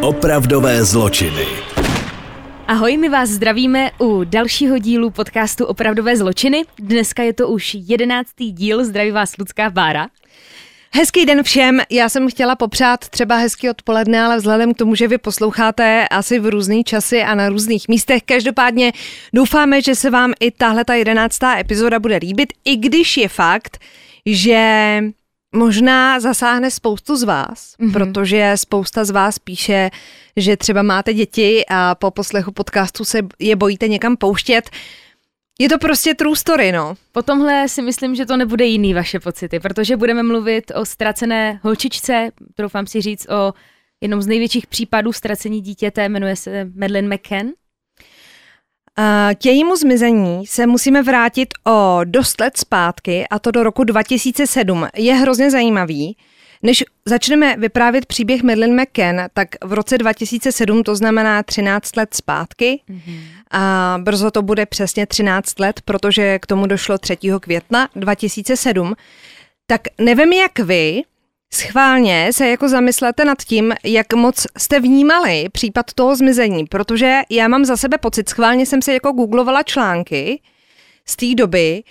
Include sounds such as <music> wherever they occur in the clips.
Opravdové zločiny. Ahoj, my vás zdravíme u dalšího dílu podcastu Opravdové zločiny. Dneska je to už jedenáctý díl, zdraví vás Ludská Bára. Hezký den všem. Já jsem chtěla popřát třeba hezký odpoledne, ale vzhledem k tomu, že vy posloucháte asi v různý časy a na různých místech, každopádně doufáme, že se vám i tahle ta jedenáctá epizoda bude líbit, i když je fakt, že možná zasáhne spoustu z vás, mm-hmm. protože spousta z vás píše, že třeba máte děti a po poslechu podcastu se je bojíte někam pouštět. Je to prostě true story, no. Po tomhle si myslím, že to nebude jiný vaše pocity, protože budeme mluvit o ztracené holčičce, troufám si říct o jednom z největších případů ztracení dítěte, jmenuje se Madeleine McCann. K jejímu zmizení se musíme vrátit o dost let zpátky, a to do roku 2007. Je hrozně zajímavý. Než začneme vyprávět příběh Madeleine McCann, tak v roce 2007, to znamená 13 let zpátky, mm-hmm. a brzo to bude přesně 13 let, protože k tomu došlo 3. května 2007, tak nevím jak vy, Schválně se jako zamyslete nad tím, jak moc jste vnímali případ toho zmizení, protože já mám za sebe pocit, schválně jsem si jako googlovala články z té doby,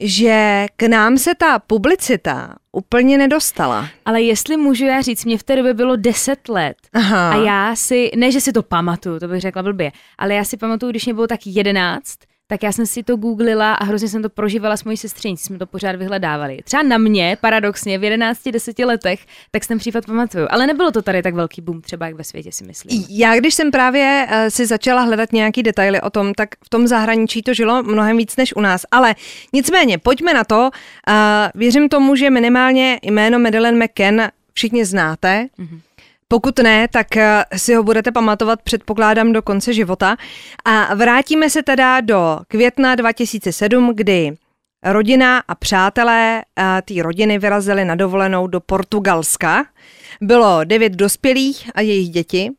že k nám se ta publicita úplně nedostala. Ale jestli můžu já říct, mě v té době bylo 10 let Aha. a já si, ne že si to pamatuju, to bych řekla blbě, ale já si pamatuju, když mě bylo tak 11, tak já jsem si to googlila a hrozně jsem to prožívala s mojí sestřenicí, jsme to pořád vyhledávali. Třeba na mě, paradoxně, v 11-10 letech, tak jsem případ pamatuju. Ale nebylo to tady tak velký boom, třeba jak ve světě si myslím. Já, když jsem právě uh, si začala hledat nějaký detaily o tom, tak v tom zahraničí to žilo mnohem víc než u nás. Ale nicméně, pojďme na to. Uh, věřím tomu, že minimálně jméno Madeleine McCann všichni znáte. Mm-hmm. Pokud ne, tak eh, si ho budete pamatovat, předpokládám, do konce života. A vrátíme se teda do května 2007, kdy rodina a přátelé eh, té rodiny vyrazili na dovolenou do Portugalska. Bylo devět dospělých a jejich děti.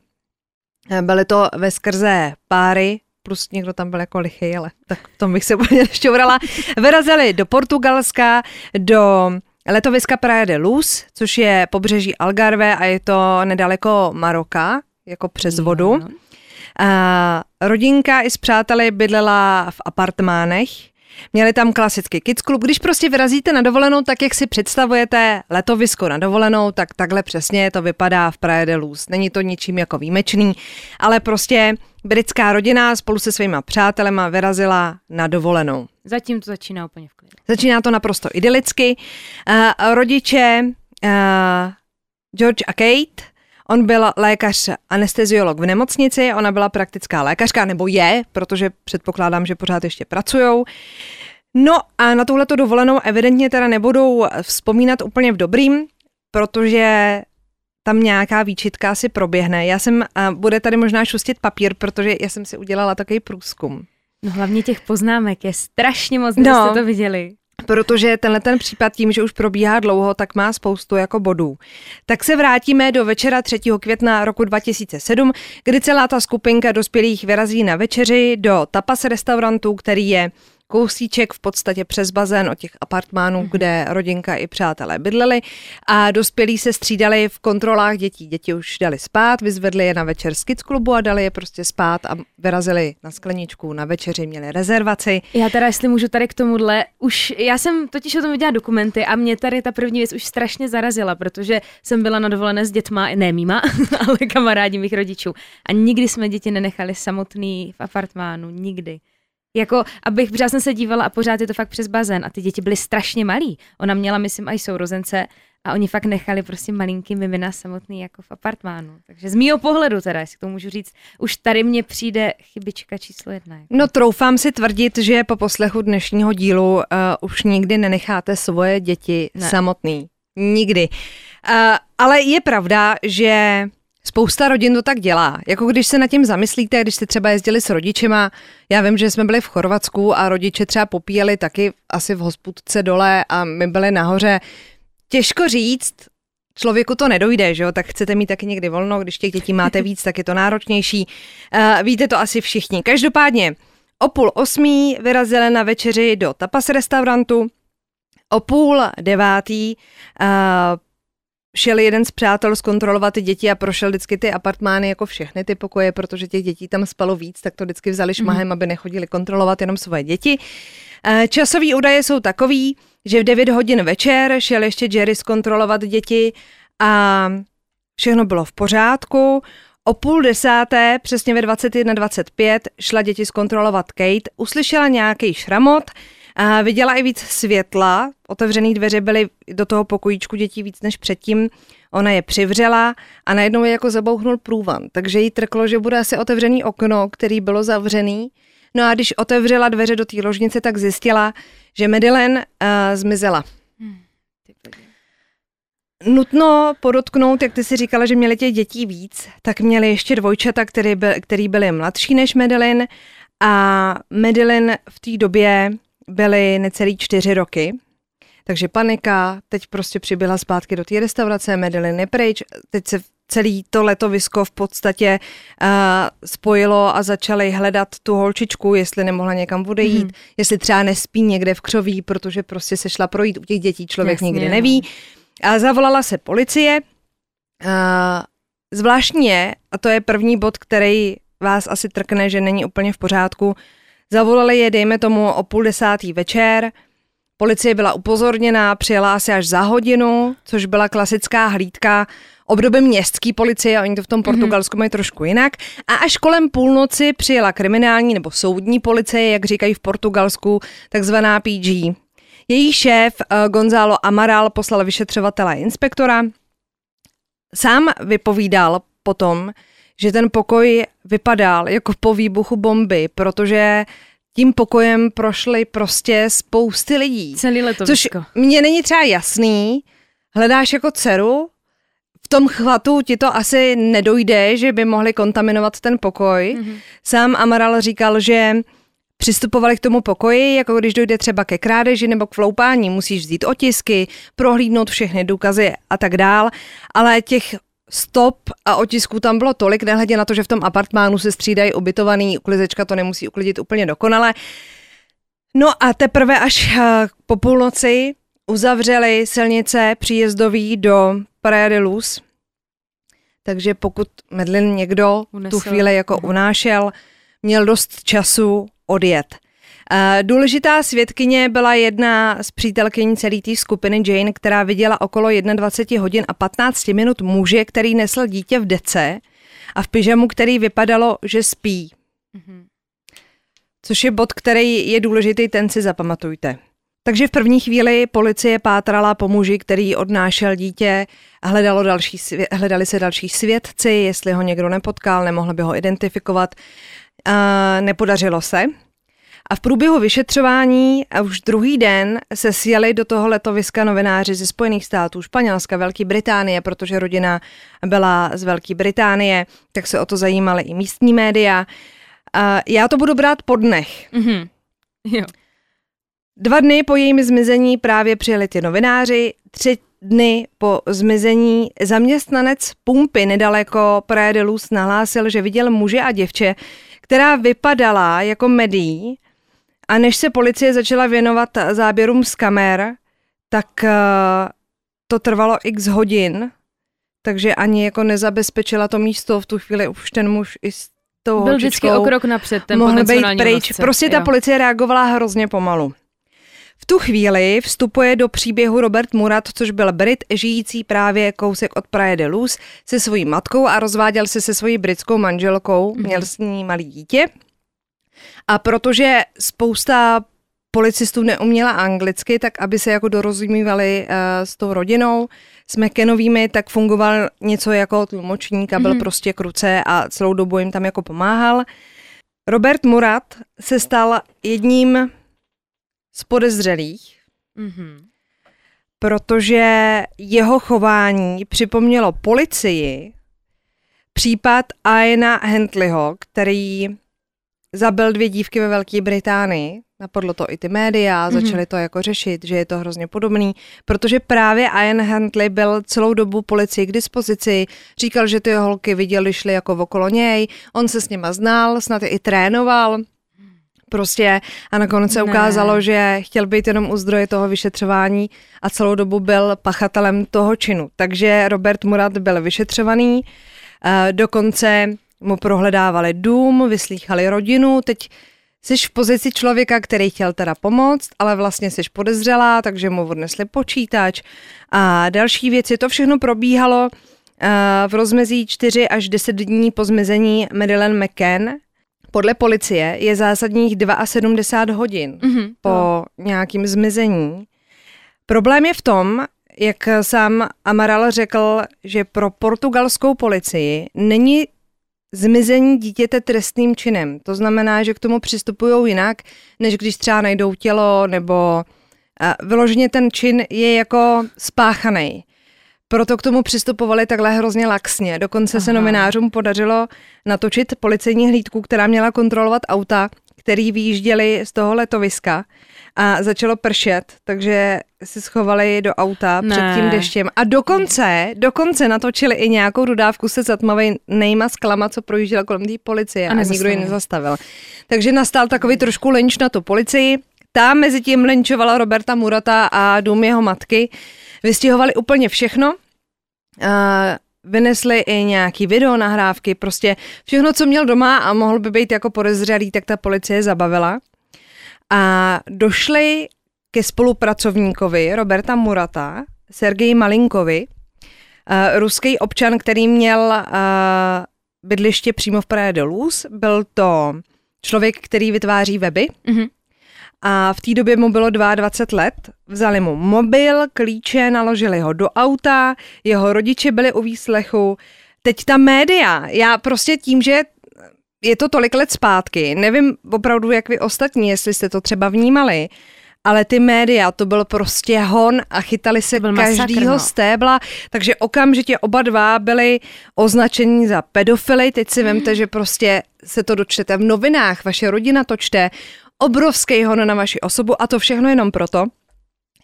Eh, byly to ve skrze páry, plus někdo tam byl jako lichý, ale tak tom bych se úplně <laughs> nešťourala. Vyrazili do Portugalska, do Letoviska Praia de Luz, což je pobřeží Algarve a je to nedaleko Maroka, jako přes vodu. A rodinka i s přáteli bydlela v apartmánech. Měli tam klasický kids club. Když prostě vyrazíte na dovolenou, tak jak si představujete letovisko na dovolenou, tak takhle přesně to vypadá v Praia de Luz. Není to ničím jako výjimečný, ale prostě britská rodina spolu se svýma přátelema vyrazila na dovolenou. Zatím to začíná úplně v klidu. Začíná to naprosto idylicky. Uh, rodiče uh, George a Kate, on byl lékař anesteziolog v nemocnici, ona byla praktická lékařka, nebo je, protože předpokládám, že pořád ještě pracují. No a na tuhleto dovolenou evidentně teda nebudou vzpomínat úplně v dobrým, protože tam nějaká výčitka si proběhne. Já jsem, a bude tady možná šustit papír, protože já jsem si udělala takový průzkum. No hlavně těch poznámek je strašně moc, no, jste to viděli. Protože tenhle ten případ tím, že už probíhá dlouho, tak má spoustu jako bodů. Tak se vrátíme do večera 3. května roku 2007, kdy celá ta skupinka dospělých vyrazí na večeři do tapas restaurantu, který je kousíček v podstatě přes bazén od těch apartmánů, mm-hmm. kde rodinka i přátelé bydleli a dospělí se střídali v kontrolách dětí. Děti už dali spát, vyzvedli je na večer z kids klubu a dali je prostě spát a vyrazili na skleničku na večeři, měli rezervaci. Já teda, jestli můžu tady k tomuhle, už já jsem totiž o tom viděla dokumenty a mě tady ta první věc už strašně zarazila, protože jsem byla na dovolené s dětma, ne mýma, <laughs> ale kamarádi mých rodičů a nikdy jsme děti nenechali samotný v apartmánu, nikdy. Jako, abych, protože jsem se dívala a pořád je to fakt přes bazén a ty děti byly strašně malí. Ona měla, myslím, i sourozence a oni fakt nechali prostě malinký mimina samotný jako v apartmánu. Takže z mýho pohledu teda, jestli to můžu říct, už tady mně přijde chybička číslo jedna. Jako. No troufám si tvrdit, že po poslechu dnešního dílu uh, už nikdy nenecháte svoje děti ne. samotný. Nikdy. Uh, ale je pravda, že Spousta rodin to tak dělá. Jako když se nad tím zamyslíte, když jste třeba jezdili s rodičema, já vím, že jsme byli v Chorvatsku a rodiče třeba popíjeli taky asi v hospudce dole a my byli nahoře. Těžko říct, člověku to nedojde, že jo, tak chcete mít taky někdy volno, když těch dětí máte víc, tak je to náročnější. Uh, víte to asi všichni. Každopádně o půl osmí vyrazili na večeři do tapas restaurantu, o půl devátý uh, šel jeden z přátel zkontrolovat ty děti a prošel vždycky ty apartmány jako všechny ty pokoje, protože těch dětí tam spalo víc, tak to vždycky vzali šmahem, mm. aby nechodili kontrolovat jenom svoje děti. Eh, časový údaje jsou takový, že v 9 hodin večer šel ještě Jerry zkontrolovat děti a všechno bylo v pořádku. O půl desáté, přesně ve 21.25, šla děti zkontrolovat Kate, uslyšela nějaký šramot, a viděla i víc světla, otevřené dveře byly do toho pokojíčku dětí víc než předtím, ona je přivřela a najednou je jako zabouchnul průvan, takže jí trklo, že bude asi otevřený okno, který bylo zavřený. No a když otevřela dveře do té ložnice, tak zjistila, že Madeleine uh, zmizela. Hmm, Nutno podotknout, jak ty si říkala, že měli těch dětí víc, tak měli ještě dvojčata, který, byl, který byly mladší než Madeline a Madeline v té době byly necelý čtyři roky, takže panika, teď prostě přibyla zpátky do té restaurace, Madeline je pryč, teď se celý to letovisko v podstatě uh, spojilo a začali hledat tu holčičku, jestli nemohla někam odejít, mm-hmm. jestli třeba nespí někde v křoví, protože prostě se šla projít u těch dětí, člověk Jasně, nikdy neví. No. A zavolala se policie. Uh, zvláštní je, a to je první bod, který vás asi trkne, že není úplně v pořádku, Zavolali je, dejme tomu, o půl desátý večer. Policie byla upozorněná, přijela asi až za hodinu, což byla klasická hlídka období městské policie, oni to v tom mhm. Portugalsku mají trošku jinak. A až kolem půlnoci přijela kriminální nebo soudní policie, jak říkají v Portugalsku, takzvaná PG. Její šéf uh, Gonzalo Amaral poslal vyšetřovatele a inspektora. Sám vypovídal potom, že ten pokoj vypadal jako po výbuchu bomby, protože tím pokojem prošly prostě spousty lidí. Celý letovisko. Což mně není třeba jasný, hledáš jako dceru, v tom chvatu ti to asi nedojde, že by mohli kontaminovat ten pokoj. Mm-hmm. Sám Amaral říkal, že přistupovali k tomu pokoji, jako když dojde třeba ke krádeži nebo k vloupání, musíš vzít otisky, prohlídnout všechny důkazy a tak dál, ale těch stop a otisků tam bylo tolik, nehledě na to, že v tom apartmánu se střídají ubytovaný, uklizečka to nemusí uklidit úplně dokonale. No a teprve až eh, po půlnoci uzavřeli silnice příjezdový do Praia de Luz, takže pokud Medlin někdo Unesl. tu chvíli jako mhm. unášel, měl dost času odjet. Eh, důležitá svědkyně byla jedna z přítelkyní celé té skupiny Jane, která viděla okolo 21 hodin a 15 minut muže, který nesl dítě v dece a v pyžamu, který vypadalo, že spí. Mm-hmm. Což je bod, který je důležitý, ten si zapamatujte. Takže v první chvíli policie pátrala po muži, který odnášel dítě a hledalo další, hledali se další svědci, jestli ho někdo nepotkal, nemohli by ho identifikovat. A nepodařilo se. A v průběhu vyšetřování a už druhý den se sjeli do toho letoviska novináři ze Spojených států, Španělska, Velké Británie, protože rodina byla z Velké Británie, tak se o to zajímaly i místní média. A já to budu brát po dnech. Mm-hmm. Jo. Dva dny po jejím zmizení právě přijeli ty novináři, tři dny po zmizení zaměstnanec pumpy nedaleko Praia de Luz nahlásil, že viděl muže a děvče, která vypadala jako médií a než se policie začala věnovat záběrům z kamer, tak uh, to trvalo x hodin, takže ani jako nezabezpečila to místo v tu chvíli už ten muž i s tou Byl vždycky o krok napřed ten mohl být pryč. Lovce. Prostě ta jo. policie reagovala hrozně pomalu. V tu chvíli vstupuje do příběhu Robert Murat, což byl Brit žijící právě kousek od Praia de Luz se svojí matkou a rozváděl se se svojí britskou manželkou, mm-hmm. měl s ní malý dítě. A protože spousta policistů neuměla anglicky, tak aby se jako dorozumívali uh, s tou rodinou, s McKenovými, tak fungoval něco jako tlumočník a byl mm-hmm. prostě kruce a celou dobu jim tam jako pomáhal. Robert Murat se stal jedním z podezřelých, mm-hmm. protože jeho chování připomnělo policii případ Aina Hentleyho, který zabil dvě dívky ve Velké Británii. Napadlo to i ty média, mm-hmm. začali to jako řešit, že je to hrozně podobný, protože právě Ian Huntley byl celou dobu policii k dispozici, říkal, že ty holky viděli, šli jako okolo něj, on se s nima znal, snad i trénoval, Prostě a nakonec se Ne. ukázalo, že chtěl být jenom u zdroje toho vyšetřování a celou dobu byl pachatelem toho činu. Takže Robert Murat byl vyšetřovaný, eh, dokonce mu prohledávali dům, vyslýchali rodinu, teď jsi v pozici člověka, který chtěl teda pomoct, ale vlastně jsi podezřelá, takže mu odnesli počítač a další věci. To všechno probíhalo eh, v rozmezí 4 až 10 dní po zmizení Madeleine McCann. Podle policie je zásadních 72 hodin Mhm. po nějakým zmizení. Problém je v tom, jak sám Amaral řekl, že pro portugalskou policii není zmizení dítěte trestným činem. To znamená, že k tomu přistupují jinak, než když třeba najdou tělo, nebo vyloženě ten čin je jako spáchaný. Proto k tomu přistupovali takhle hrozně laxně. Dokonce se Aha. novinářům podařilo natočit policejní hlídku, která měla kontrolovat auta, který vyjížděli z toho letoviska a začalo pršet, takže si schovali do auta Ne. před tím deštěm. A dokonce, dokonce natočili i nějakou dodávku se zatmavejnýma sklama, co projížděla kolem té policie A a, a nikdo ji nezastavil. Takže nastal takový trošku lynč na tu policii. Ta mezi tím lynčovala Roberta Murata a dům jeho matky. Vystihovali úplně všechno. Uh, vynesli i nějaký video nahrávky, prostě všechno, co měl doma a mohl by být jako podezřelý, tak ta policie zabavila. A došli ke spolupracovníkovi Roberta Murata, Sergeji Malinkovi, uh, ruský občan, který měl uh, bydliště přímo v Praje de Luz. Byl to člověk, který vytváří weby Mhm. a v té době mu bylo 22 let. Vzali mu mobil, klíče, naložili ho do auta, jeho rodiče byli u výslechu. Teď ta média, já prostě tím, že je to tolik let zpátky, nevím opravdu, jak vy ostatní, jestli jste to třeba vnímali, ale ty média, to byl prostě hon a chytali se byl masakr, každýho no. stébla, takže okamžitě oba dva byli označení za pedofily. Teď si vemte, že prostě se to dočtete v novinách, vaše rodina to čte, obrovský hon na vaši osobu a to všechno jenom proto,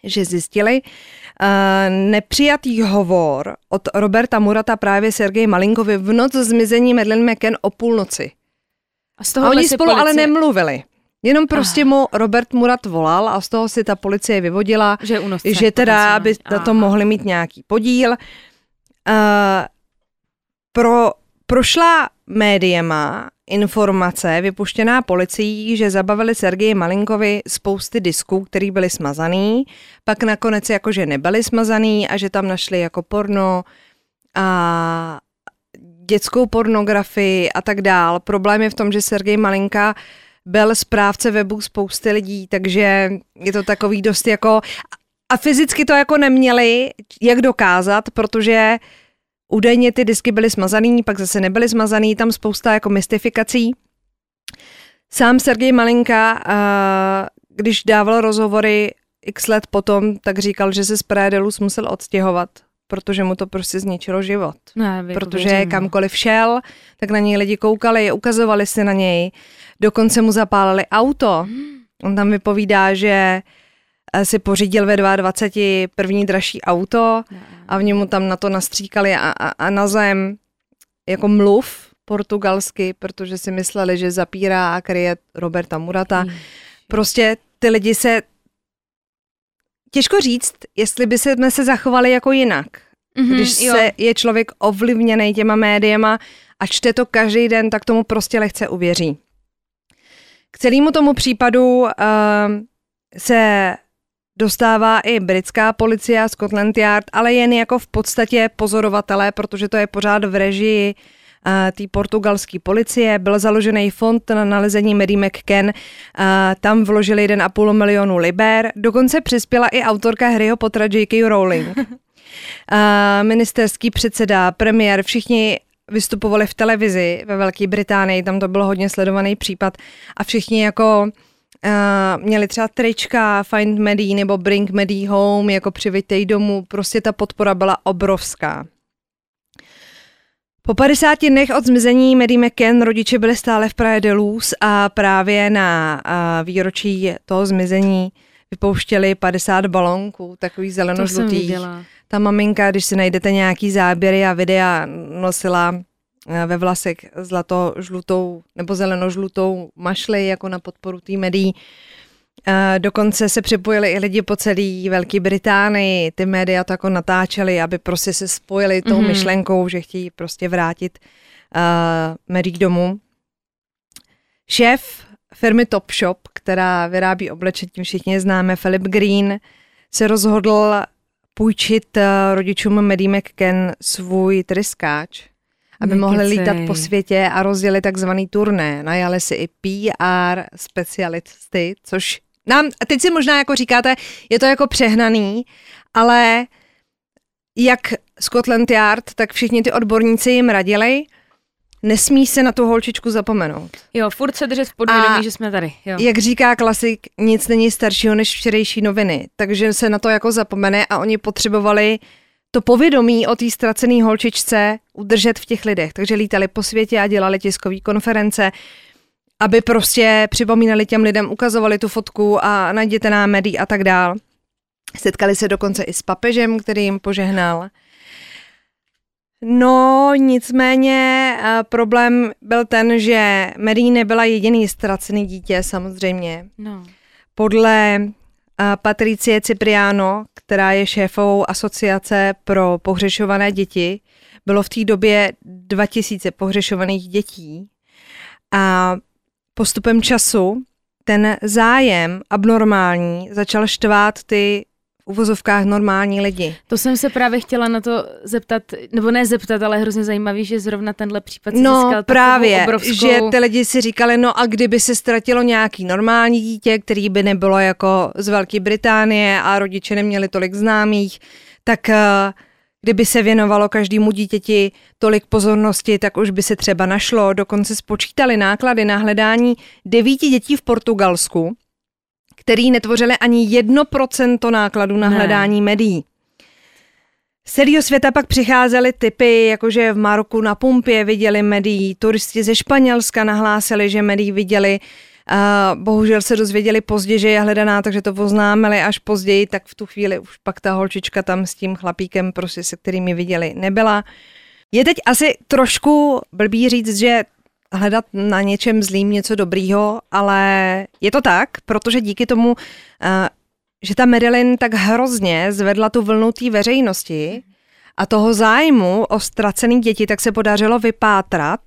že zjistili uh, nepřijatý hovor od Roberta Murata právě Sergej Malinkovi v noc zmizení Madeleine McCann o půlnoci. A z A toho oni spolu ale nemluvili. Jenom prostě mu Robert Murat volal a z toho si ta policie vyvodila, Že je únosce, že teda by potenciálně. na to mohli mít nějaký podíl. Uh, pro, prošla médiema informace vypuštěná policií, že zabavili Sergeji Malinkovi spousty disků, který byly smazaný, pak nakonec jakože nebyly smazaný a že tam našli jako porno a dětskou pornografii a tak dál. Problém je v tom, že Sergej Malinka byl správce webu spousty lidí, takže je to takový dost jako... A fyzicky to jako neměli jak dokázat, protože údajně ty disky byly smazaný, pak zase nebyly smazaný, tam spousta jako mystifikací. Sám Sergej Malinka, eh, když dával rozhovory x let potom, tak říkal, že se z Prédelus musel odstěhovat, protože mu to prostě zničilo život. Ne, jako Protože věřím, no. kamkoliv šel, tak na něj lidi koukali, ukazovali si na něj, dokonce mu zapálili auto. On tam vypovídá, že eh, si pořídil ve 22 první dražší auto a v němu tam na to nastříkali a, a, a na zem jako mluv portugalsky, protože si mysleli, že zapírá a kryje Roberta Murata. Mm. Prostě ty lidi se těžko říct, jestli by se jsme se zachovali jako jinak. Mhm, Když jo. se je člověk ovlivněný těma médiema a čte to každý den, tak tomu prostě lehce uvěří. K celému tomu případu uh, se dostává i britská policie Scotland Yard, ale jen jako v podstatě pozorovatelé, protože to je pořád v režii uh, té portugalské policie. Byl založený fond na nalezení Mary McCann, tam vložili 1,5 milionu liber. Dokonce přispěla i autorka Harryho Pottera J.K. Rowling. Ministerský předseda, premiér, všichni vystupovali v televizi ve Velké Británii, tam to byl hodně sledovaný případ a všichni jako uh, měli třeba trička Find Medi nebo Bring Medi Home, jako přivítej domů, prostě ta podpora byla obrovská. Po 50 dnech od zmizení Maddie McCann rodiče byli stále v Praje de Luz a právě na výročí toho zmizení vypouštěli 50 balonků, takový zelenožlutých. viděla. Ta maminka, když si najdete nějaký záběry a videa, nosila eh, ve vlasech zlato-žlutou nebo zeleno-žlutou mašli jako na podporu té médií. Dokonce se připojili i lidi po celé Velké Británii, ty média to jako natáčely, aby prostě se spojili tou mm-hmm. myšlenkou, že chtějí prostě vrátit uh, médií domů. Šéf firmy Topshop, která vyrábí oblečení, všichni známe, Philip Green, se rozhodl půjčit rodičům Maddie McCann svůj tryskáč, aby Nekecej. mohli lítat po světě a rozjeli takzvaný turné. Najali si i PR specialisty, což nám, teď si možná jako říkáte, je to jako přehnaný, ale jak Scotland Yard, tak všichni ty odborníci jim radili, nesmí se na tu holčičku zapomenout. Jo, furt se držet v podvědomí, že jsme tady. Jo. Jak říká klasik, nic není staršího než včerejší noviny, takže se na to jako zapomene a oni potřebovali to povědomí o té ztracené holčičce udržet v těch lidech. Takže lítali po světě a dělali tiskové konference, aby prostě připomínali těm lidem, ukazovali tu fotku a najděte nám médií a tak dál. Setkali se dokonce i s papežem, který jim požehnal. No, nicméně uh, problém byl ten, že Mary nebyla jediný ztracený dítě, samozřejmě. No. Podle uh, Patricie Cipriano, která je šéfou asociace pro pohřešované děti, bylo v té době 2000 pohřešovaných dětí. A postupem času ten zájem abnormální začal štvát ty v uvozovkách normální lidi. To jsem se právě chtěla na to zeptat, nebo ne zeptat, ale hrozně zajímavý, že zrovna tenhle případ no, získal právě, obrovskou... že ty lidi si říkali, no a kdyby se ztratilo nějaký normální dítě, který by nebylo jako z Velké Británie a rodiče neměli tolik známých, tak uh, Kdyby se věnovalo každému dítěti tolik pozornosti, tak už by se třeba našlo. Dokonce spočítali náklady na hledání devíti dětí v Portugalsku, který netvořili ani jedno procento nákladu na ne. hledání médií. Z celého světa pak přicházely typy, jakože v Maroku na pumpě viděli médií, turisti ze Španělska nahlásili, že médií viděli, a bohužel se dozvěděli pozdě, že je hledaná, takže to oznámili až později, tak v tu chvíli už pak ta holčička tam s tím chlapíkem, prostě se kterými viděli, nebyla. Je teď asi trošku blbý říct, že hledat na něčem zlým něco dobrýho, ale je to tak, protože díky tomu, že ta Marilyn tak hrozně zvedla tu vlnu té veřejnosti a toho zájmu o ztracený děti, tak se podařilo vypátrat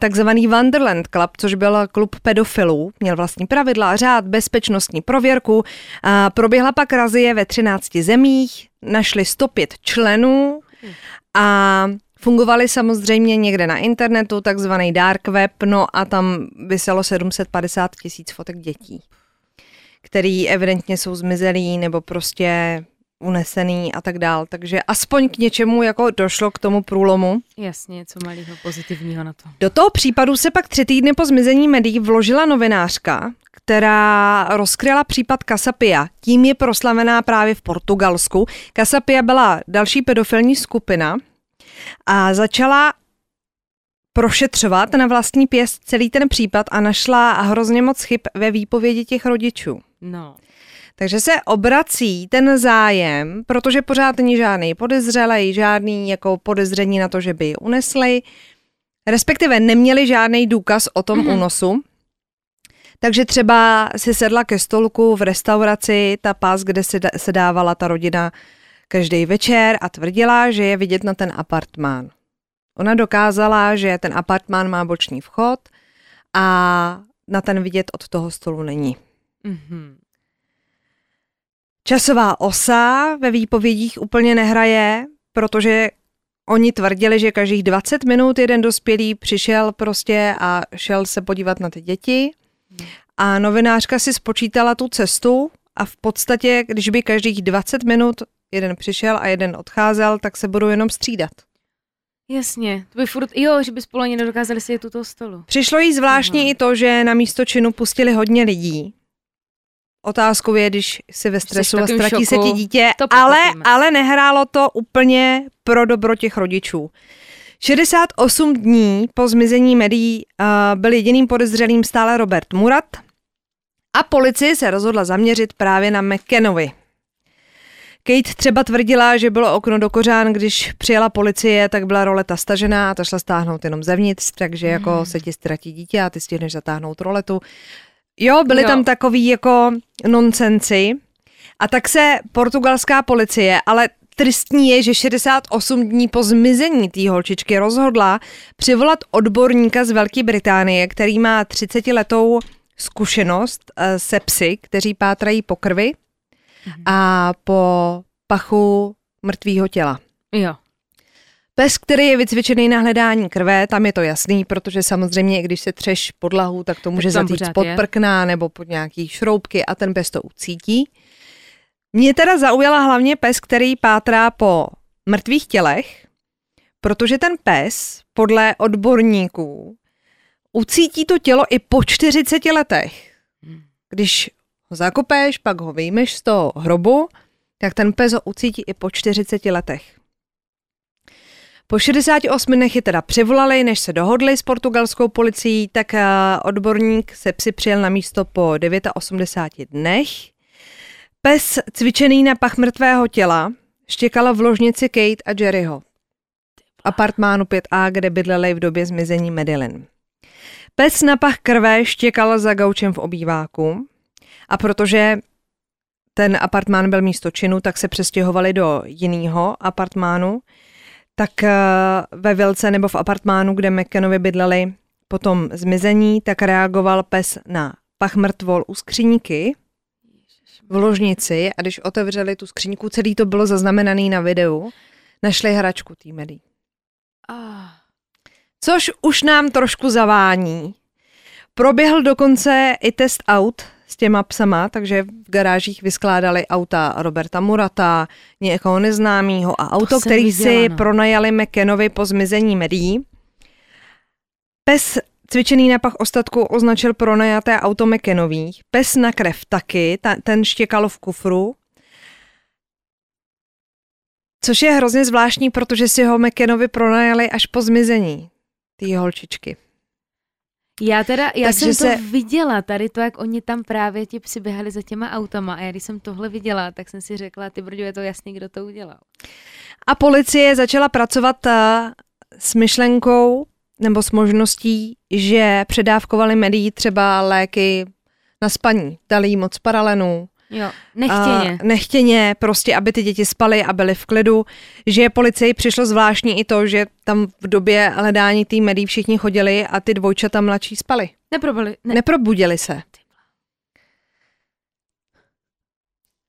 takzvaný Wonderland Club, což byl klub pedofilů, měl vlastní pravidla, řád, bezpečnostní prověrku. Proběhla pak razie ve 13 zemích, našli 105 členů a fungovali samozřejmě někde na internetu, takzvaný dark web, no a tam vyselo 750 tisíc fotek dětí, který evidentně jsou zmizelí nebo prostě unesený a tak dál. Takže aspoň k něčemu jako došlo k tomu průlomu. Jasně, něco malého pozitivního na to. Do toho případu se pak tři týdny po zmizení médií vložila novinářka, která rozkryla případ Casapia. Tím je proslavená právě v Portugalsku. Casapia byla další pedofilní skupina a začala prošetřovat na vlastní pěst celý ten případ a našla hrozně moc chyb ve výpovědi těch rodičů. No. Takže se obrací ten zájem, protože pořád není žádný podezřelej, žádný jako podezření na to, že by ji unesli, respektive neměli žádný důkaz o tom mm-hmm. únosu. Takže třeba si sedla ke stolku v restauraci, ta pás, kde se, se dávala ta rodina každý večer a tvrdila, že je vidět na ten apartmán. Ona dokázala, že ten apartmán má boční vchod a na ten vidět od toho stolu není. Mm-hmm. Časová osa ve výpovědích úplně nehraje, protože oni tvrdili, že každých 20 minut jeden dospělý přišel prostě a šel se podívat na ty děti. A novinářka si spočítala tu cestu a v podstatě, když by každých 20 minut jeden přišel a jeden odcházel, tak se budou jenom střídat. Jasně, to by furt, jo, že by spolu ani nedokázali si tu toho stolu. Přišlo jí zvláštně Aha. i to, že na místo činu pustili hodně lidí, Otázkou je, když si ve stresu a ztratí se ti dítě, ale, ale nehrálo to úplně pro dobro těch rodičů. 68 dní po zmizení médií uh, byl jediným podezřelým stále Robert Murat a policie se rozhodla zaměřit právě na McKenovi. Kate třeba tvrdila, že bylo okno do kořán, když přijela policie, tak byla roleta stažená a ta šla stáhnout jenom zevnitř, takže jako Hmm. se ti ztratí dítě a ty stihneš zatáhnout roletu. Jo, byly Jo. tam takový jako nonsensy. A tak se portugalská policie, ale tristní je, že 68 dní po zmizení té holčičky rozhodla přivolat odborníka z Velké Británie, který má 30 letou zkušenost eh, se psy, kteří pátrají po krvi a po pachu mrtvého těla. Jo. Pes, který je vycvičený na hledání krve, tam je to jasný, protože samozřejmě, když se třeš podlahu, tak to může zatít pod prkna nebo pod nějaký šroubky a ten pes to ucítí. Mě teda zaujala hlavně pes, který pátrá po mrtvých tělech, protože ten pes, podle odborníků, ucítí to tělo i po 40 letech. Když ho zakopeš, pak ho vyjmeš z toho hrobu, tak ten pes ho ucítí i po 40 letech. Po 68 dnech je teda přivolali, než se dohodli s portugalskou policií, tak eh, odborník se psi přijel na místo po 89 dnech. Pes cvičený na pach mrtvého těla štěkala v ložnici Kate a Jerryho. Apartmánu 5A, kde bydleli v době zmizení Madeline. Pes na pach krve štěkal za gaučem v obýváku a protože ten apartmán byl místo činu, tak se přestěhovali do jiného apartmánu. Tak eh, ve vilce nebo v apartmánu, kde McKenovi bydleli po tom zmizení, tak reagoval pes na pach mrtvol u skříňky v ložnici a když otevřeli tu skříňku, celý to bylo zaznamenané na videu, našli hračku tý medí. Ah. Což už nám trošku zavání. Proběhl dokonce i test aut s těma psama, takže v garážích vyskládali auta Roberta Murata, někoho neznámého a auto, který viděla, si no. pronajali McKenovi po zmizení médií. Pes cvičený na pach ostatku označil pronajaté auto McKenových. Pes na krev taky, ta, ten štěkal v kufru. Což je hrozně zvláštní, protože si ho McKenovi pronajali až po zmizení té holčičky. Já teda, já Takže jsem to se- viděla, tady to, jak oni tam právě ti psi běhali za těma autama a já když jsem tohle viděla, tak jsem si řekla, ty brďo, je to jasný, kdo to udělal. A policie začala pracovat eh, s myšlenkou nebo s možností, že předávkovali médií třeba léky na spaní, dali jí moc paralenů, Jo, nechtěně. A nechtěně, prostě, aby ty děti spaly a byly v klidu. Že policii přišlo zvláštní i to, že tam v době hledání té médií všichni chodili a ty dvojčata mladší spaly. Neprobali, ne, Neprobudili se.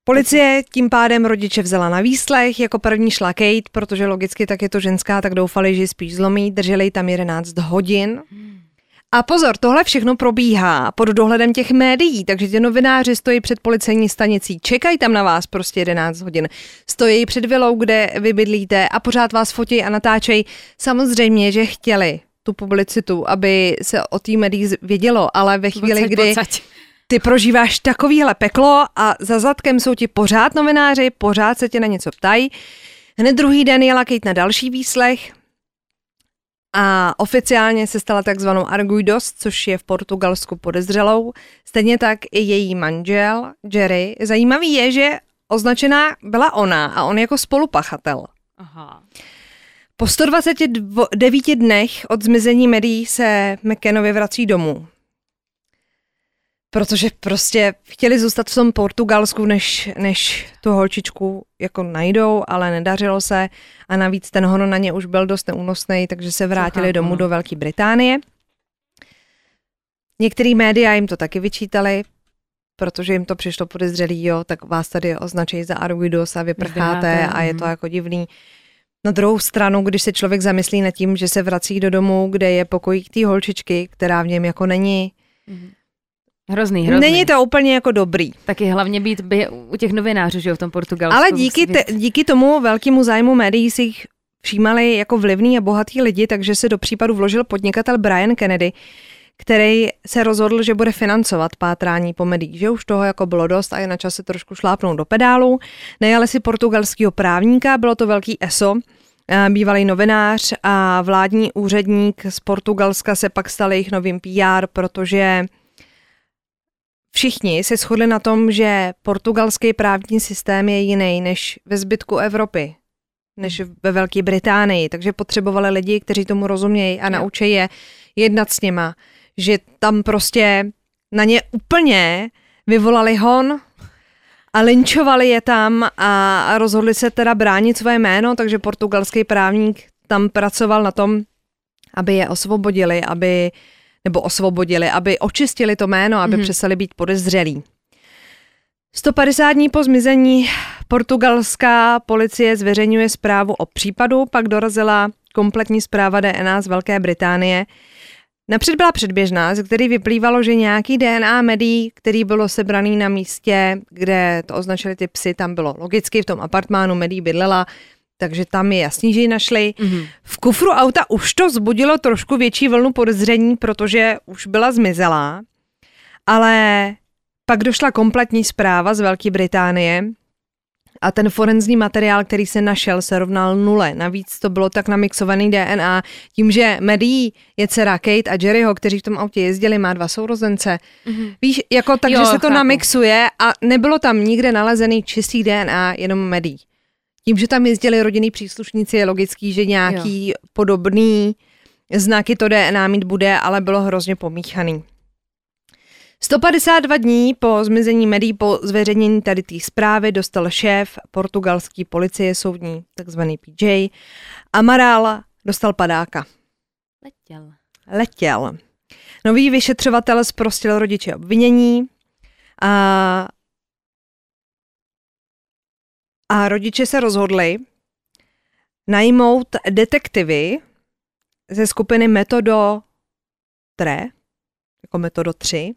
Policie tím pádem rodiče vzala na výslech, jako první šla Kate, protože logicky tak je to ženská, tak doufali, že spíš zlomí, drželi tam 11 hodin. A pozor, tohle všechno probíhá pod dohledem těch médií, takže ti novináři stojí před policejní stanicí, čekají tam na vás prostě 11 hodin, stojí před vilou, kde vy bydlíte a pořád vás fotí a natáčejí. Samozřejmě, že chtěli tu publicitu, aby se o té médií vědělo, ale ve chvíli, Pocať, kdy pocať. ty prožíváš takovýhle peklo a za zadkem jsou ti pořád novináři, pořád se tě na něco ptají. Hned druhý den jela Kate na další výslech a oficiálně se stala takzvanou arguidos, což je v Portugalsku podezřelou. Stejně tak i její manžel Jerry. Zajímavý je, že označená byla ona a on jako spolupachatel. Aha. Po 129 dnech od zmizení médií se McKenovi vrací domů. Protože prostě chtěli zůstat v tom Portugalsku, než, než tu holčičku jako najdou, ale nedařilo se a navíc ten hon na ně už byl dost neúnosný, takže se vrátili domů no. do Velké Británie. Některý média jim to taky vyčítali, protože jim to přišlo podezřelý, jo, tak vás tady označí za Arguidos a vyprcháte a je to mhm. jako divný. Na druhou stranu, když se člověk zamyslí nad tím, že se vrací do domu, kde je pokojík té holčičky, která v něm jako není, Hrozný, hrozný. není to úplně jako dobrý. Taky hlavně být by u těch novinářů, že jo, v tom Portugalsku. Ale díky, te, díky tomu velkému zájmu médií si jich všímali jako vlivný a bohatý lidi, takže se do případu vložil podnikatel Brian Kennedy, který se rozhodl, že bude financovat pátrání po médiích, že už toho jako bylo dost a je na čase trošku šlápnout do pedálu. Najali si portugalského právníka, bylo to velký ESO, eh, bývalý novinář a vládní úředník z Portugalska se pak stal jejich novým PR, protože všichni se shodli na tom, že portugalský právní systém je jiný než ve zbytku Evropy, než ve Velké Británii, takže potřebovali lidi, kteří tomu rozumějí a naučí je jednat s nima, že tam prostě na ně úplně vyvolali hon a linčovali je tam a rozhodli se teda bránit své jméno, takže portugalský právník tam pracoval na tom, aby je osvobodili, aby, nebo osvobodili, aby očistili to jméno, aby mm-hmm. přestali být podezřelí. 150 dní po zmizení portugalská policie zveřejňuje zprávu o případu, pak dorazila kompletní zpráva DNA z Velké Británie. Napřed byla předběžná, z který vyplývalo, že nějaký DNA médií, který bylo sebraný na místě, kde to označili ty psy, tam bylo logicky, v tom apartmánu médií bydlela, takže tam je jasný, že ji našli. Mm-hmm. V kufru auta už to zbudilo trošku větší vlnu podezření, protože už byla zmizelá, ale pak došla kompletní zpráva z Velké Británie a ten forenzní materiál, který se našel, se rovnal nule. Navíc to bylo tak namixovaný DNA. Tím, že Maddie je dcera Kate a Jerryho, kteří v tom autě jezdili, má dva sourozence. Mm-hmm. Víš, jako takže jo, se to chápu. namixuje a nebylo tam nikde nalezený čistý DNA, jenom Maddie. Tím, že tam jezdili rodinný příslušníci, je logický, že nějaký jo. podobný znaky to DNA mít bude, ale bylo hrozně pomíchaný. 152 dní po zmizení médií po zveřejnění tady té zprávy dostal šéf portugalský policie soudní, takzvaný PJ. Amaral dostal padáka. Letěl. Letěl. Nový vyšetřovatel zprostil rodiče obvinění a, a rodiče se rozhodli najmout detektivy ze skupiny Metodo 3, jako Metodo 3,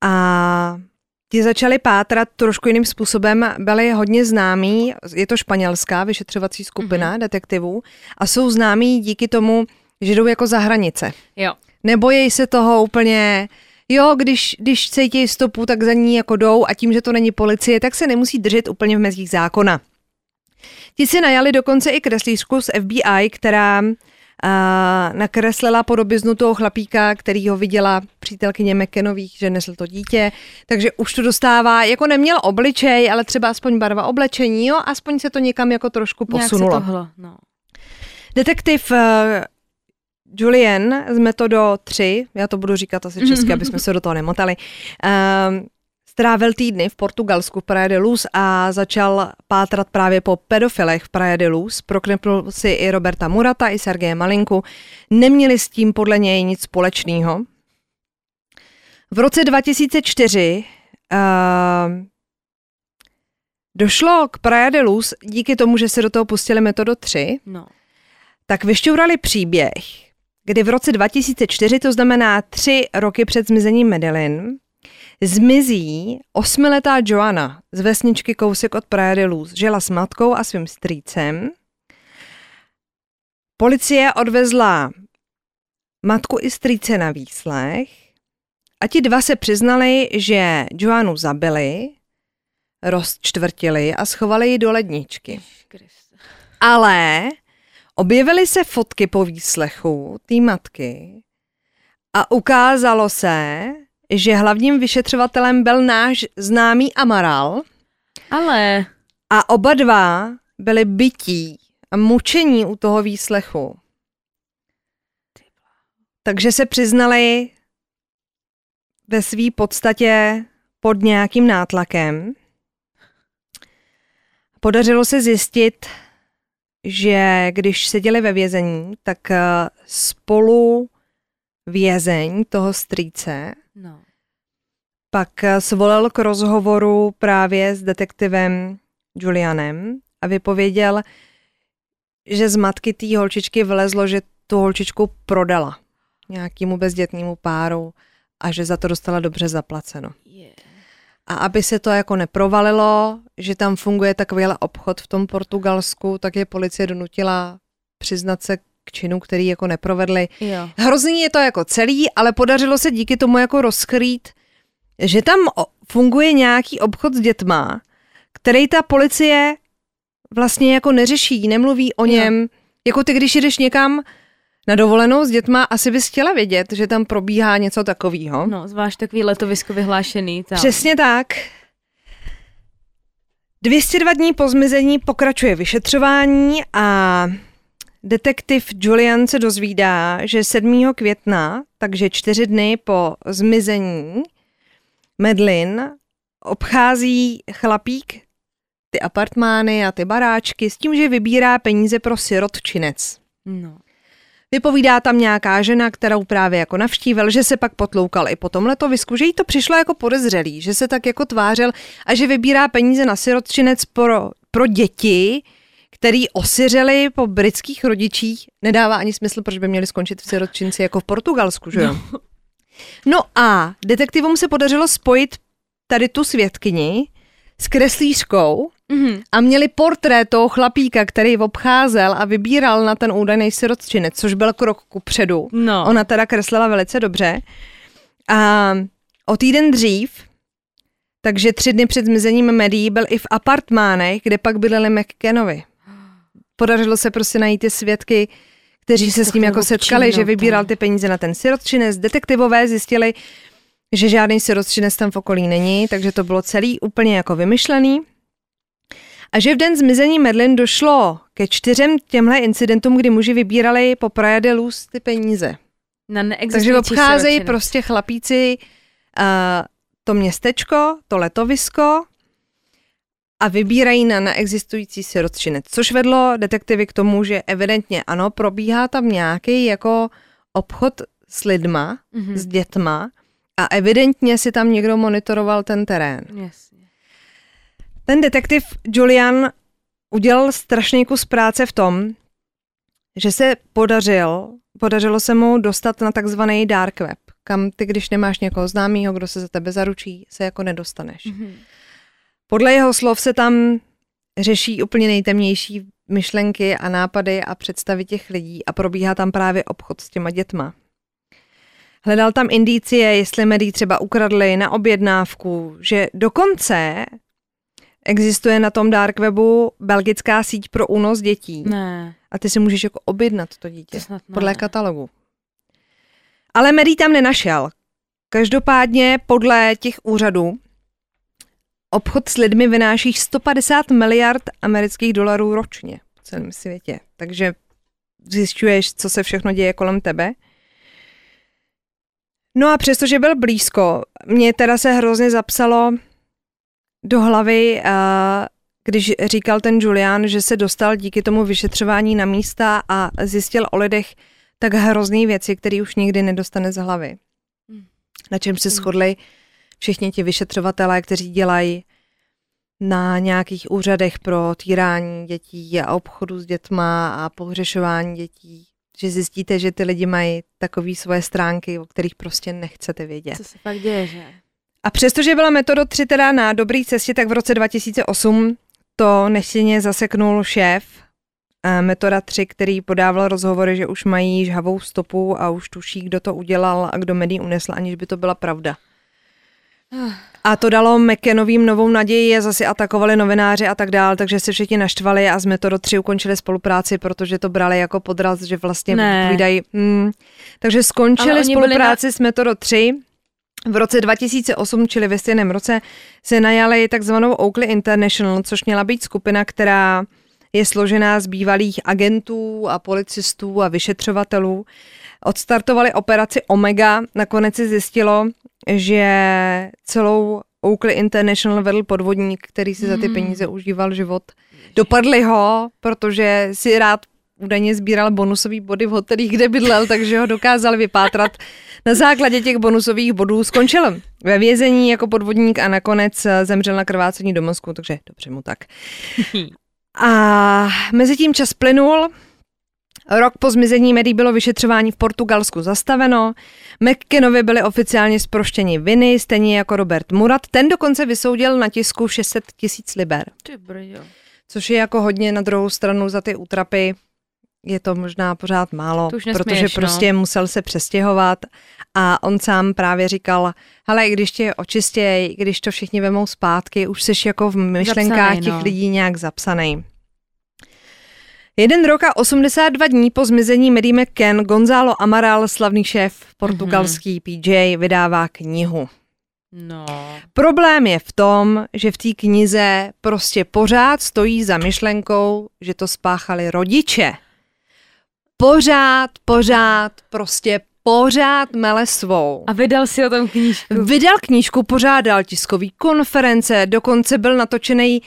a ti začali pátrat trošku jiným způsobem, byli hodně známí, je to španělská vyšetřovací skupina mm-hmm. detektivů a jsou známí díky tomu, že jdou jako za hranice. Jo. Nebojí se toho úplně, jo, když, když cítí stopu, tak za ní jako jdou a tím, že to není policie, tak se nemusí držet úplně v mezích zákona. Ti si najali dokonce i kreslířku z FBI, která a nakreslila podobiznu toho chlapíka, který ho viděla přítelkyně McKenových, že nesl to dítě, takže už to dostává, jako neměl obličej, ale třeba aspoň barva oblečení, jo, aspoň se to někam jako trošku posunulo. Nějak se no. Detektiv Julian z metodo 3, já to budu říkat asi česky, aby jsme se do toho nemotali, uh, Strávil týdny v Portugalsku v Praia de Luz a začal pátrat právě po pedofilech v Praia de Luz. Proknepl si i Roberta Murata, i Sergeje Malinku. Neměli s tím podle něj nic společného. V roce 2004 uh, došlo k Praia de Luz díky tomu, že se do toho pustili metodo 3. No. Tak vyšťourali příběh, kdy v roce 2004, to znamená tři roky před zmizením Medellin, Zmizí osmiletá Joana z vesničky kousek od Praia de Luz. Žila s matkou a svým strýcem. Policie odvezla matku i strýce na výslech a ti dva se přiznali, že Joanu zabili, rozčtvrtili a schovali ji do ledničky. Ale objevily se fotky po výslechu té matky a ukázalo se, že hlavním vyšetřovatelem byl náš známý Amaral. Ale... A oba dva byli bytí a mučení u toho výslechu. Takže se přiznali ve své podstatě pod nějakým nátlakem. Podařilo se zjistit, že když seděli ve vězení, tak eh, spolu vězeň toho strýce No. Pak eh, svolal k rozhovoru právě s detektivem Julianem a vypověděl, že z matky té holčičky vylezlo, že tu holčičku prodala nějakému bezdětnému páru a že za to dostala dobře zaplaceno. A aby se to jako neprovalilo, že tam funguje takovýhle obchod v tom Portugalsku, tak je policie donutila přiznat se k činu, který jako neprovedli. Jo. Hrozný je to jako celý, ale podařilo se díky tomu jako rozkrýt, že tam funguje nějaký obchod s dětma, který ta policie vlastně jako neřeší, nemluví o něm. Jo. Jako ty, když jdeš někam na dovolenou s dětma, asi bys chtěla vědět, že tam probíhá něco takového. No, zvlášť takový letovisko vyhlášený. Tam. Přesně tak. 202 dní po zmizení pokračuje vyšetřování a detektiv Julian se dozvídá, že 7. května, takže čtyři dny po zmizení, Medlin obchází chlapík ty apartmány a ty baráčky s tím, že vybírá peníze pro sirotčinec. No. Vypovídá tam nějaká žena, kterou právě jako navštívil, že se pak potloukal i po tom letovisku, že jí to přišlo jako podezřelý, že se tak jako tvářil a že vybírá peníze na sirotčinec pro, pro děti, který osiřeli po britských rodičích. Nedává ani smysl, proč by měli skončit v sirotčinci jako v Portugalsku, že jo? No. <laughs> no a detektivům se podařilo spojit tady tu svědkyni s kreslířkou, Mm-hmm. A měli portrét toho chlapíka, který obcházel a vybíral na ten údajný sirotčinec, což byl krok ku předu. No. Ona teda kreslila velice dobře. A o týden dřív, takže tři dny před zmizením médií, byl i v apartmánech, kde pak bydleli McKenovi. Podařilo se prostě najít ty svědky, kteří se s ním jako setkali, že vybíral ty peníze na ten sirotčinec. Detektivové zjistili, že žádný sirotčinec tam v okolí není, takže to bylo celý úplně jako vymyšlený. A že v den zmizení Medlin došlo ke čtyřem těmhle incidentům, kdy muži vybírali po Praia de Luz ty peníze. Na Takže obcházejí prostě chlapíci uh, to městečko, to letovisko a vybírají na neexistující sirotčinec, což vedlo detektivy k tomu, že evidentně ano, probíhá tam nějaký jako obchod s lidma, mm-hmm. s dětma a evidentně si tam někdo monitoroval ten terén. Yes. Ten detektiv Julian udělal strašný kus práce v tom, že se podařil, podařilo se mu dostat na takzvaný dark web, kam ty, když nemáš někoho známého, kdo se za tebe zaručí, se jako nedostaneš. Mm-hmm. Podle jeho slov se tam řeší úplně nejtemnější myšlenky a nápady a představy těch lidí a probíhá tam právě obchod s těma dětma. Hledal tam indicie, jestli médií třeba ukradli na objednávku, že dokonce Existuje na tom dark webu belgická síť pro únos dětí. Ne. A ty si můžeš jako objednat to dítě. To snad ne. Podle katalogu. Ale Mary tam nenašel. Každopádně podle těch úřadů obchod s lidmi vynáší 150 miliard amerických dolarů ročně v celém světě. Takže zjišťuješ, co se všechno děje kolem tebe. No a přestože byl blízko, mě teda se hrozně zapsalo do hlavy, když říkal ten Julian, že se dostal díky tomu vyšetřování na místa a zjistil o lidech tak hrozný věci, které už nikdy nedostane z hlavy. Hmm. Na čem se hmm. shodli všichni ti vyšetřovatelé, kteří dělají na nějakých úřadech pro týrání dětí a obchodu s dětma a pohřešování dětí, že zjistíte, že ty lidi mají takové svoje stránky, o kterých prostě nechcete vědět. Co se fakt děje, že? A přestože byla metoda 3 teda na dobré cestě, tak v roce 2008 to neštěně zaseknul šéf eh, Metoda 3, který podával rozhovory, že už mají žhavou stopu a už tuší, kdo to udělal a kdo médií unesl, aniž by to byla pravda. A to dalo McKenovým novou naději a zase atakovali novináři a tak dál, takže se všichni naštvali a z Metodo 3 ukončili spolupráci, protože to brali jako podraz, že vlastně vydají. Hmm. Takže skončili spolupráci na... s Metodo 3 v roce 2008, čili ve stejném roce, se najali takzvanou Oakley International, což měla být skupina, která je složená z bývalých agentů a policistů a vyšetřovatelů. Odstartovali operaci Omega, nakonec se zjistilo, že celou Oakley International vedl podvodník, který si za ty hmm. peníze užíval život. Dopadli ho, protože si rád údajně sbíral bonusové body v hotelích, kde bydlel, takže ho dokázal vypátrat. Na základě těch bonusových bodů skončil ve vězení jako podvodník a nakonec zemřel na krvácení do mozku, takže dobře mu tak. <laughs> A mezi tím čas plynul, Rok po zmizení médií bylo vyšetřování v Portugalsku zastaveno. McKenovi byli oficiálně zproštěni viny, stejně jako Robert Murat. Ten dokonce vysoudil na tisku 600 tisíc liber. Což je jako hodně na druhou stranu za ty útrapy je to možná pořád málo, nesměješ, protože no. prostě musel se přestěhovat a on sám právě říkal, hele, když tě očistěj, když to všichni vemou zpátky, už jsi jako v myšlenkách zapsaný, těch no. lidí nějak zapsaný. Jeden rok a 82 dní po zmizení Maddie McCann Gonzalo Amaral, slavný šéf portugalský mm-hmm. PJ, vydává knihu. No. Problém je v tom, že v té knize prostě pořád stojí za myšlenkou, že to spáchali rodiče. Pořád, pořád, prostě pořád mele svou. A vydal si o tom knížku. Vydal knížku, pořádal tiskový konference, dokonce byl natočený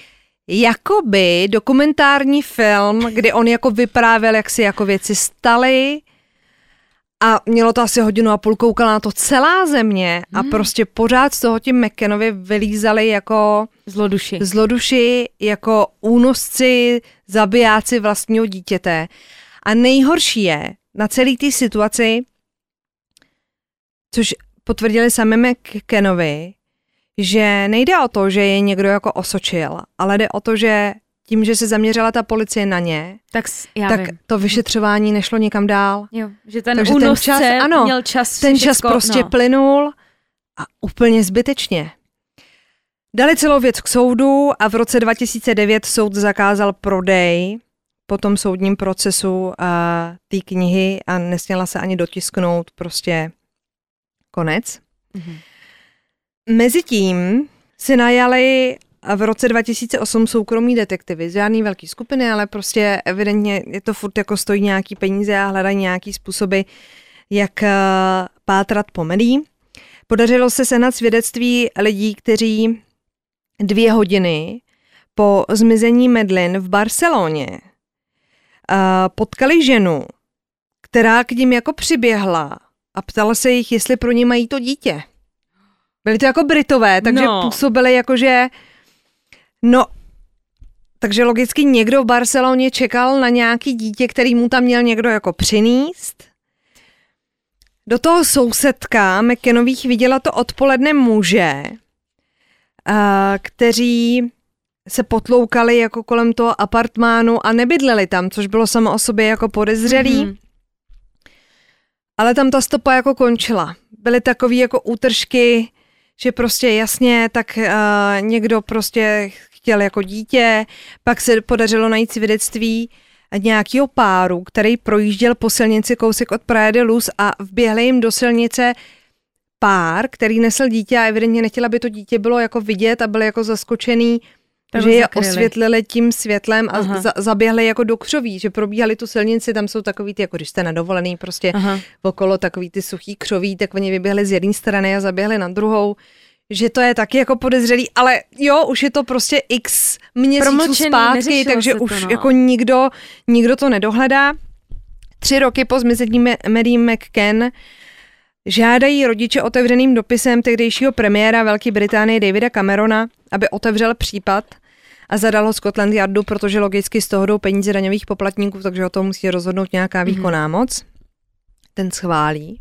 jakoby dokumentární film, kdy on jako vyprávěl, jak si jako věci staly a mělo to asi hodinu a půl, koukala na to celá země a hmm. prostě pořád z toho tím McKenovi vylízali jako zloduši. zloduši, jako únosci, zabijáci vlastního dítěte. A nejhorší je na celé té situaci, což potvrdili sami McKenovi, že nejde o to, že je někdo jako osočil, ale jde o to, že tím, že se zaměřila ta policie na ně, tak, já tak vím. to vyšetřování nešlo nikam dál. Jo, že ten Takže ten čas, ano, měl čas Ten všecko, čas prostě no. plynul a úplně zbytečně. Dali celou věc k soudu a v roce 2009 soud zakázal prodej po tom soudním procesu a té knihy a nesměla se ani dotisknout, prostě konec. Mhm. Mezitím si najali v roce 2008 soukromí detektivy, z žádný velký skupiny, ale prostě evidentně je to furt jako stojí nějaký peníze a hledají nějaký způsoby, jak eh, pátrat po médií. Podařilo se sehnat svědectví lidí, kteří dvě hodiny po zmizení Medlin v Barceloně potkali ženu, která k ním jako přiběhla a ptala se jich, jestli pro ně mají to dítě. Byli to jako Britové, takže No. působili jako, že no, takže logicky někdo v Barceloně čekal na nějaký dítě, který mu tam měl někdo jako přinést. Do toho sousedka McKenových viděla to odpoledne muže, kteří se potloukali jako kolem toho apartmánu a nebydleli tam, což bylo samo o sobě jako podezřelý. Mhm. Ale tam ta stopa jako končila. Byly takový jako útržky, že prostě jasně, tak uh, někdo prostě chtěl jako dítě, pak se podařilo najít svědectví nějakého páru, který projížděl po silnici kousek od Praia de Luz a vběhli jim do silnice pár, který nesl dítě a evidentně nechtěl, aby to dítě bylo jako vidět a byl jako zaskočený, Tak že je zakryli. osvětlili tím světlem a Aha. za, zaběhli jako do křoví, že probíhali tu silnici, tam jsou takový ty, jako když jste na dovolený, prostě Aha. okolo takový ty suchý křoví, tak oni vyběhli z jedné strany a zaběhli na druhou, že to je taky jako podezřelý, ale jo, už je to prostě x měsíců Promlčený, zpátky, takže se to, už no. jako nikdo, nikdo to nedohledá. Tři roky po zmizení Ma- Mary McCann žádají rodiče otevřeným dopisem tehdejšího premiéra Velké Británie Davida Camerona, aby otevřel případ a zadal ho Scotland Yardu, protože logicky z toho jdou peníze daňových poplatníků, takže o tom musí rozhodnout nějaká výkonná moc. Ten schválí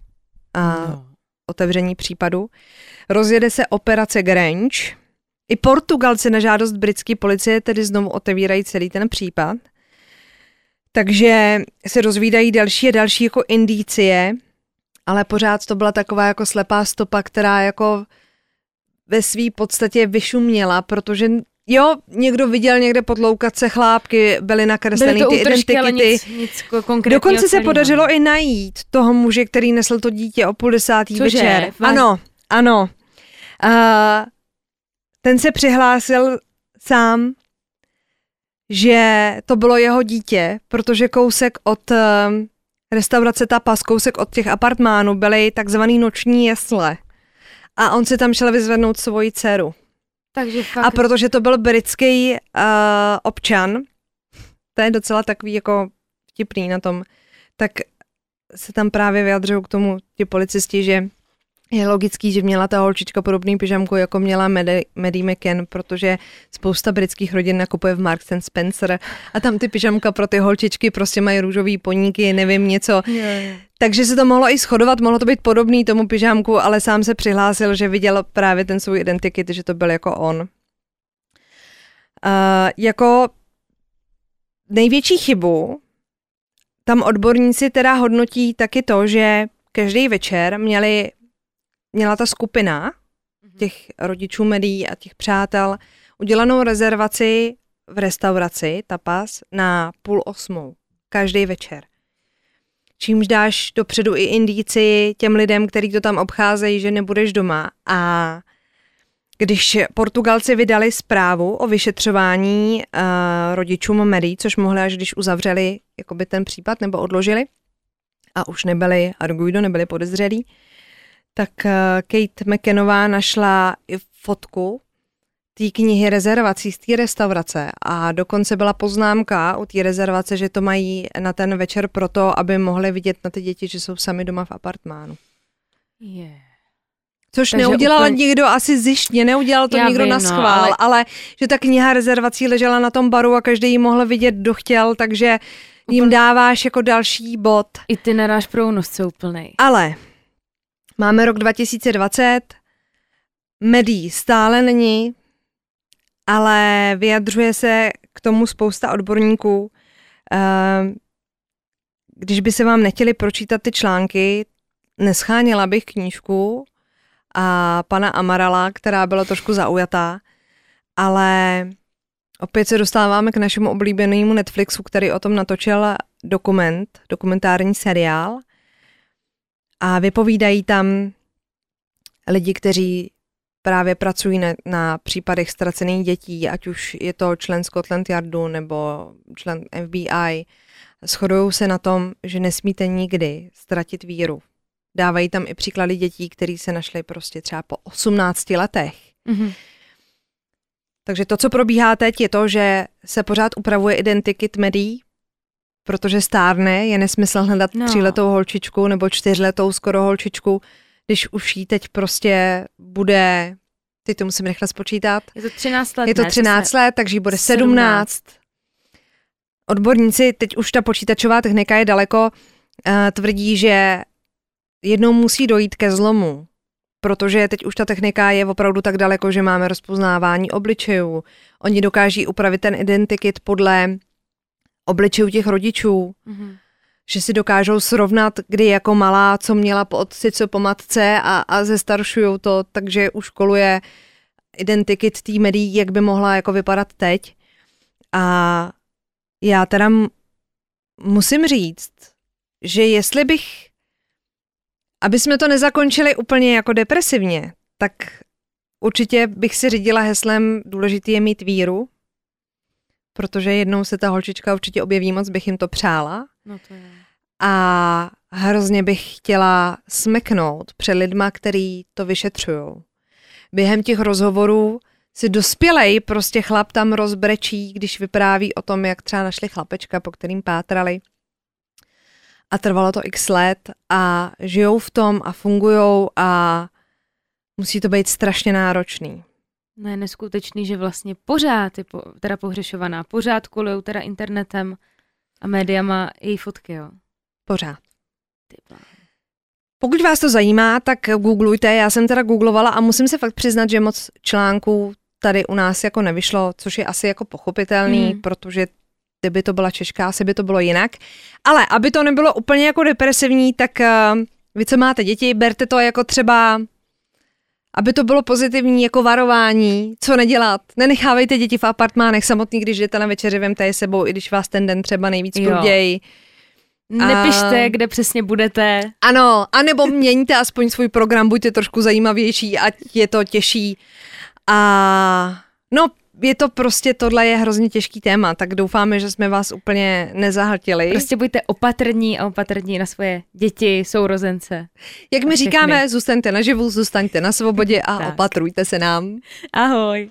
a No. otevření případu. Rozjede se operace Grange. I Portugalci na žádost britské policie tedy znovu otevírají celý ten případ. Takže se rozvídají další a další jako indicie, ale pořád to byla taková jako slepá stopa, která jako ve své podstatě vyšuměla, protože jo, někdo viděl někde potloukat se chlápky, byly to ty útržky, ale identity. nic, nic Dokonce se podařilo i najít toho muže, který nesl to dítě o půl desátý Cože? večer. Fakt? Ano, ano. Uh, ten se přihlásil sám, že to bylo jeho dítě, protože kousek od uh, restaurace Tapas, kousek od těch apartmánů byly takzvaný noční jesle. A on si tam šel vyzvednout svoji dceru. Takže fakt, A protože to byl britský uh, občan, to je docela takový jako vtipný na tom, tak se tam právě vyjadřují k tomu ti policisti, že je logický, že měla ta holčička podobný pyžamku, jako měla Maddie Maddie McCann, protože spousta britských rodin nakupuje v Marks and Spencer a tam ty pyžamka pro ty holčičky prostě mají růžový poníky, nevím něco. Jo. Takže se to mohlo i shodovat, mohlo to být podobný tomu pyžámku, ale sám se přihlásil, že viděl právě ten svůj identikit, že to byl jako on. Uh, jako největší chybu tam odborníci teda hodnotí taky to, že každý večer měli, měla ta skupina těch rodičů médií a těch přátel udělanou rezervaci v restauraci tapas na půl osmou. Každý večer. Čímž dáš dopředu i indici těm lidem, kteří to tam obcházejí, že nebudeš doma. A když Portugalci vydali zprávu o vyšetřování uh, rodičům Mary, což mohli až když uzavřeli jakoby ten případ nebo odložili a už nebyli Arguido, nebyli podezřelí, tak uh, Kate McKenová našla fotku té knihy rezervací z té restaurace a dokonce byla poznámka u té rezervace, že to mají na ten večer proto, aby mohli vidět na ty děti, že jsou sami doma v apartmánu. Yeah. Což Takže neudělal úplně- někdo asi zjištně, neudělal to Já někdo vím, na no, schvál, ale- ale... že ta kniha rezervací ležela na tom baru a každý ji mohl vidět, kdo chtěl, takže jim dáváš jako další bod. I ty naráž pro únosce úplnej. Ale máme rok 2020, médií stále není, ale vyjadřuje se k tomu spousta odborníků. Eh, Když by se vám nechtěli pročítat ty články, nescháněla bych knížku a pana Amarala, která byla trošku zaujatá, ale opět se dostáváme k našemu oblíbenému Netflixu, který o tom natočil dokument, dokumentární seriál a vypovídají tam lidi, kteří právě pracují na, na případech ztracených dětí, ať už je to člen Scotland Yardu nebo člen FBI, shodují se na tom, že nesmíte nikdy ztratit víru. Dávají tam i příklady dětí, které se našly prostě třeba po 18 letech. Mhm. Takže to, co probíhá teď, je to, že se pořád upravuje identikit médií, protože stárne, je nesmysl hledat No. tříletou holčičku nebo čtyřletou skoro holčičku, když už jí teď prostě bude, teď to musím rychle spočítat, Je to 13 let, je to ne? 13 let, takže jí bude 17. 17. Odborníci, teď už ta počítačová technika je daleko, eh, tvrdí, že jednou musí dojít ke zlomu, protože teď už ta technika je opravdu tak daleko, že máme rozpoznávání obličejů. Oni dokáží upravit ten identikit podle obličejů těch rodičů, Mhm. že si dokážou srovnat, kdy jako malá, co měla po otci, co po matce a, a zestaršují to, takže už koluje identikit té médií, jak by mohla jako vypadat teď. A já teda m- musím říct, že jestli bych, aby jsme to nezakončili úplně jako depresivně, tak určitě bych si řídila heslem důležitý je mít víru, protože jednou se ta holčička určitě objeví, moc bych jim to přála No to je. a hrozně bych chtěla smeknout před lidma, který to vyšetřují. Během těch rozhovorů si dospělej prostě chlap tam rozbrečí, když vypráví o tom, jak třeba našli chlapečka, po kterým pátrali. A trvalo to x let a žijou v tom a fungujou a musí to být strašně náročný. No je neskutečný, že vlastně pořád je po, teda pohřešovaná, pořád kolujou teda internetem a médiama její fotky, jo. Pořád. Pokud vás to zajímá, tak googlujte. Já jsem teda googlovala a musím se fakt přiznat, že moc článků tady u nás jako nevyšlo, což je asi jako pochopitelný, Hmm. protože kdyby to byla Češka, asi by to bylo jinak. Ale aby to nebylo úplně jako depresivní, tak uh, vy, co máte děti, berte to jako třeba aby to bylo pozitivní jako varování, co nedělat. Nenechávejte děti v apartmánech samotný, když jdete na večeři, vemte je sebou, i když vás ten den třeba nejvíc prudějí. Nepište, kde přesně budete. Ano, anebo měňte aspoň svůj program, buďte trošku zajímavější, ať je to těžší. A no, je to prostě, tohle je hrozně těžký téma, tak doufáme, že jsme vás úplně nezahltili. Prostě buďte opatrní a opatrní na svoje děti, sourozence. Jak my všechny. říkáme, zůstaňte naživu, zůstaňte na svobodě a Tak. opatrujte se nám. Ahoj.